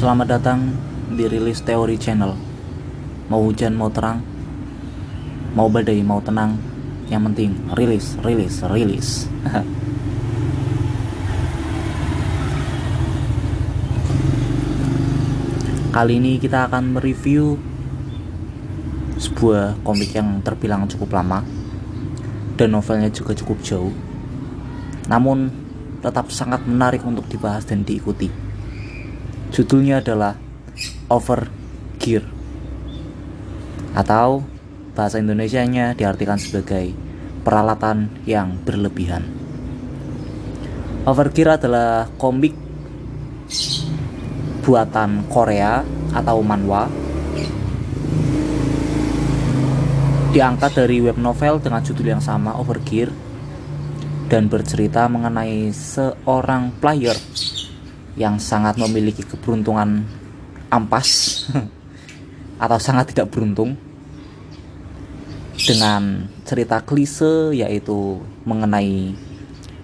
Selamat datang di Rilis Teori Channel. Mau hujan, mau terang, mau badai, mau tenang, yang penting rilis, rilis, rilis. Kali ini kita akan mereview sebuah komik yang terbilang cukup lama dan novelnya juga cukup jauh. Namun tetap sangat menarik untuk dibahas dan diikuti. Judulnya adalah Overgear atau bahasa Indonesianya diartikan sebagai peralatan yang berlebihan. Overgear adalah komik buatan Korea atau manhwa diangkat dari web novel dengan judul yang sama Overgear dan bercerita mengenai seorang player yang sangat memiliki keberuntungan ampas atau sangat tidak beruntung dengan cerita klise yaitu mengenai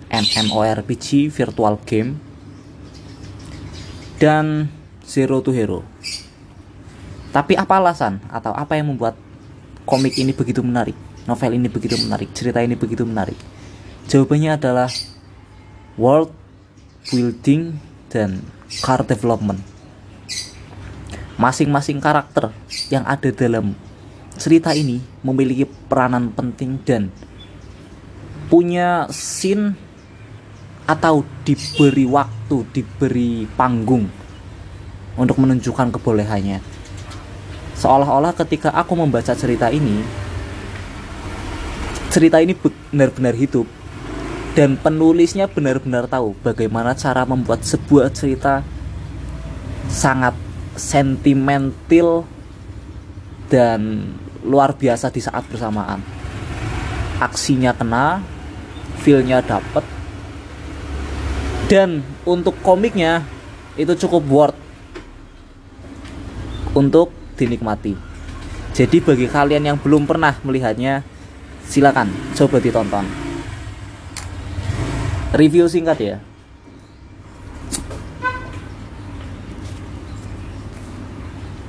MMORPG virtual game dan Zero to Hero. Tapi apa alasan atau apa yang membuat komik ini begitu menarik, novel ini begitu menarik, cerita ini begitu menarik? Jawabannya adalah world building dan car development. Masing-masing karakter yang ada dalam cerita ini memiliki peranan penting dan punya scene atau diberi waktu, diberi panggung untuk menunjukkan kebolehannya. Seolah-olah ketika aku membaca cerita ini, cerita ini benar-benar hidup dan penulisnya benar-benar tahu bagaimana cara membuat sebuah cerita sangat sentimental dan luar biasa di saat bersamaan. Aksinya kena, feelnya dapet, dan untuk komiknya itu cukup worth untuk dinikmati. Jadi bagi kalian yang belum pernah melihatnya, silakan coba ditonton review singkat ya.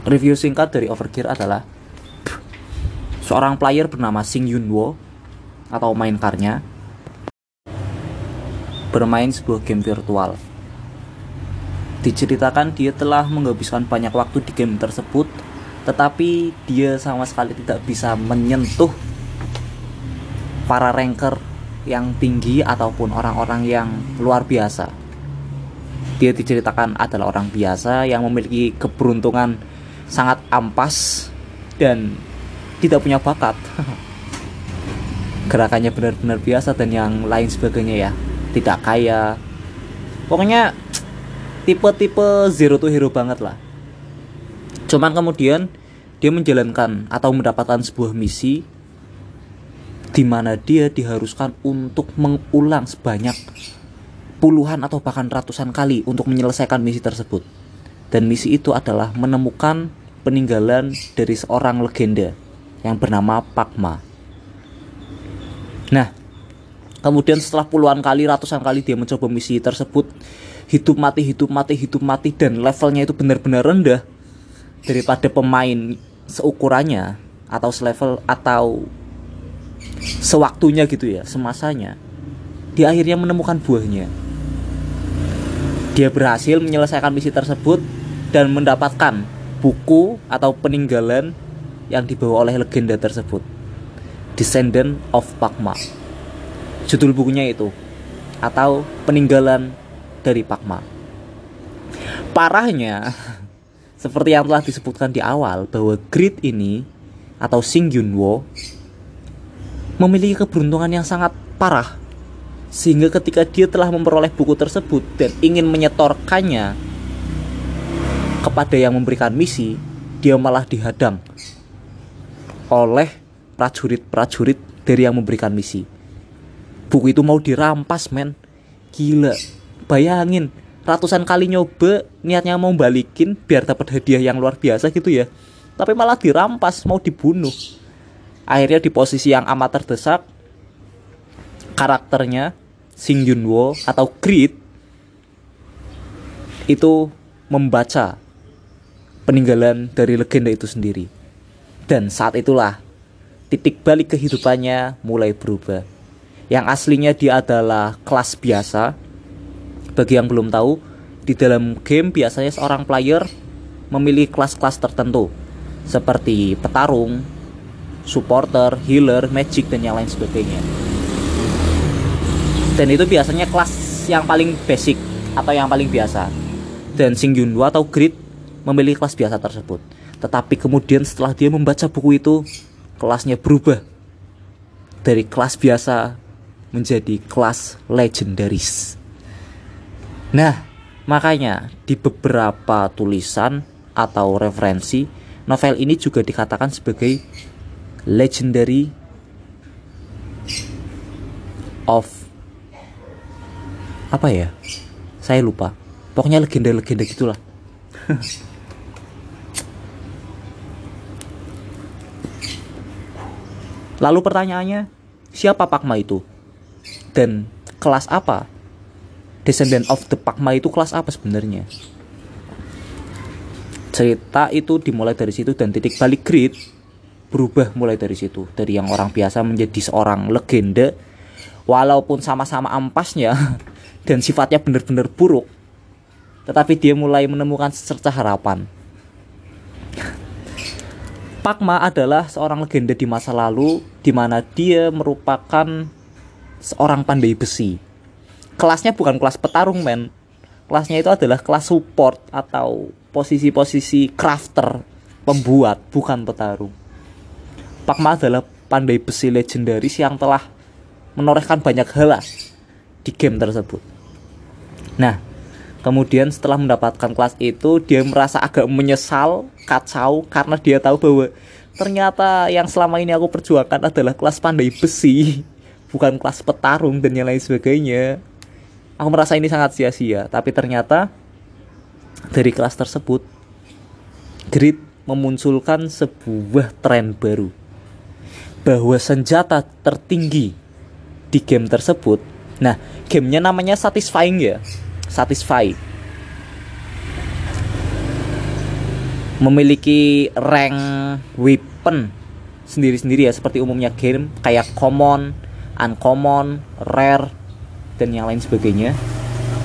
Review singkat dari Overgear adalah seorang player bernama Sing Yun Wo atau main karnya bermain sebuah game virtual. Diceritakan dia telah menghabiskan banyak waktu di game tersebut tetapi dia sama sekali tidak bisa menyentuh para ranker yang tinggi ataupun orang-orang yang luar biasa. Dia diceritakan adalah orang biasa yang memiliki keberuntungan sangat ampas dan tidak punya bakat. Gerakannya benar-benar biasa dan yang lain sebagainya ya. Tidak kaya. Pokoknya tipe-tipe zero to hero banget lah. Cuman kemudian dia menjalankan atau mendapatkan sebuah misi di mana dia diharuskan untuk mengulang sebanyak puluhan atau bahkan ratusan kali untuk menyelesaikan misi tersebut. Dan misi itu adalah menemukan peninggalan dari seorang legenda yang bernama Pakma. Nah, kemudian setelah puluhan kali, ratusan kali dia mencoba misi tersebut, hidup mati, hidup mati, hidup mati dan levelnya itu benar-benar rendah daripada pemain seukurannya atau selevel atau sewaktunya gitu ya semasanya dia akhirnya menemukan buahnya. Dia berhasil menyelesaikan misi tersebut dan mendapatkan buku atau peninggalan yang dibawa oleh legenda tersebut Descendant of Pakma judul bukunya itu atau peninggalan dari Pakma parahnya seperti yang telah disebutkan di awal bahwa Grid ini atau Sing Yunwo memiliki keberuntungan yang sangat parah. Sehingga ketika dia telah memperoleh buku tersebut dan ingin menyetorkannya kepada yang memberikan misi dia malah dihadang oleh prajurit-prajurit dari yang memberikan misi. Buku itu mau dirampas men. Gila. Bayangin ratusan kali nyoba niatnya mau balikin biar dapat hadiah yang luar biasa gitu ya. Tapi malah dirampas mau dibunuh akhirnya di posisi yang amat terdesak karakternya Sing Yunwo atau Grid itu membaca peninggalan dari legenda itu sendiri. Dan saat itulah titik balik kehidupannya mulai berubah. Yang aslinya dia adalah kelas biasa. Bagi yang belum tahu, di dalam game biasanya seorang player memilih kelas-kelas tertentu seperti petarung, supporter, healer, magic dan yang lain sebagainya. Dan itu biasanya kelas yang paling basic atau yang paling biasa. Dan Sing Yunwa atau Grid memilih kelas biasa tersebut. Tetapi kemudian setelah dia membaca buku itu, kelasnya berubah dari kelas biasa menjadi kelas legendaris. Nah, makanya di beberapa tulisan atau referensi, novel ini juga dikatakan sebagai legendary of apa ya? Saya lupa. Pokoknya legenda-legenda gitulah. Lalu pertanyaannya, siapa Pakma itu? Dan kelas apa? Descendant of the Pakma itu kelas apa sebenarnya? Cerita itu dimulai dari situ dan titik balik grid berubah mulai dari situ. Dari yang orang biasa menjadi seorang legenda walaupun sama-sama ampasnya dan sifatnya benar-benar buruk tetapi dia mulai menemukan secerca harapan. Pakma adalah seorang legenda di masa lalu di mana dia merupakan seorang pandai besi. Kelasnya bukan kelas petarung men. Kelasnya itu adalah kelas support atau posisi-posisi crafter pembuat bukan petarung Pakma adalah pandai besi legendaris yang telah menorehkan banyak hal di game tersebut. Nah, kemudian setelah mendapatkan kelas itu, dia merasa agak menyesal, kacau karena dia tahu bahwa ternyata yang selama ini aku perjuangkan adalah kelas pandai besi, bukan kelas petarung dan yang lain sebagainya. Aku merasa ini sangat sia-sia, tapi ternyata dari kelas tersebut Grid memunculkan sebuah tren baru bahwa senjata tertinggi di game tersebut nah gamenya namanya satisfying ya? Satisfy. Memiliki rank weapon sendiri-sendiri ya seperti umumnya game kayak common, uncommon, rare dan yang lain sebagainya.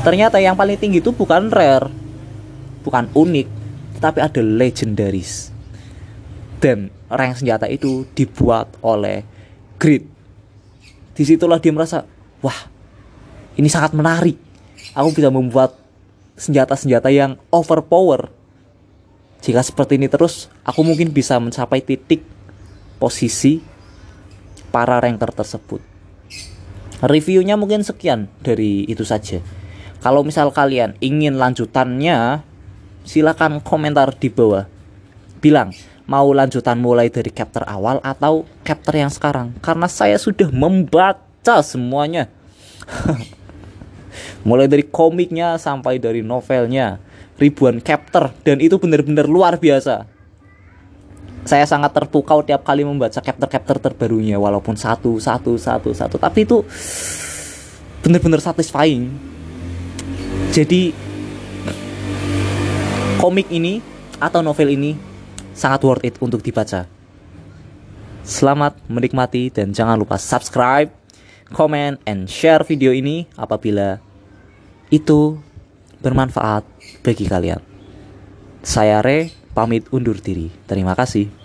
Ternyata yang paling tinggi itu bukan rare, bukan unik, tetapi ada legendaris dan rank senjata itu dibuat oleh Grid. Di situlah dia merasa, wah ini sangat menarik. Aku bisa membuat senjata-senjata yang overpower. Jika seperti ini terus, aku mungkin bisa mencapai titik posisi para ranker tersebut. Reviewnya mungkin sekian dari itu saja. Kalau misal kalian ingin lanjutannya, silakan komentar di bawah. Bilang, mau lanjutan mulai dari chapter awal atau chapter yang sekarang? Karena saya sudah membaca semuanya. Mulai dari komiknya sampai dari novelnya. Ribuan chapter. Dan itu benar-benar luar biasa. Saya sangat terpukau tiap kali membaca chapter-chapter terbarunya walaupun satu satu satu satu. Tapi itu benar-benar satisfying. Jadi komik ini atau novel ini sangat worth it untuk dibaca. Selamat menikmati dan jangan lupa subscribe, comment, and share video ini apabila itu bermanfaat bagi kalian. Saya Re, pamit undur diri. Terima kasih.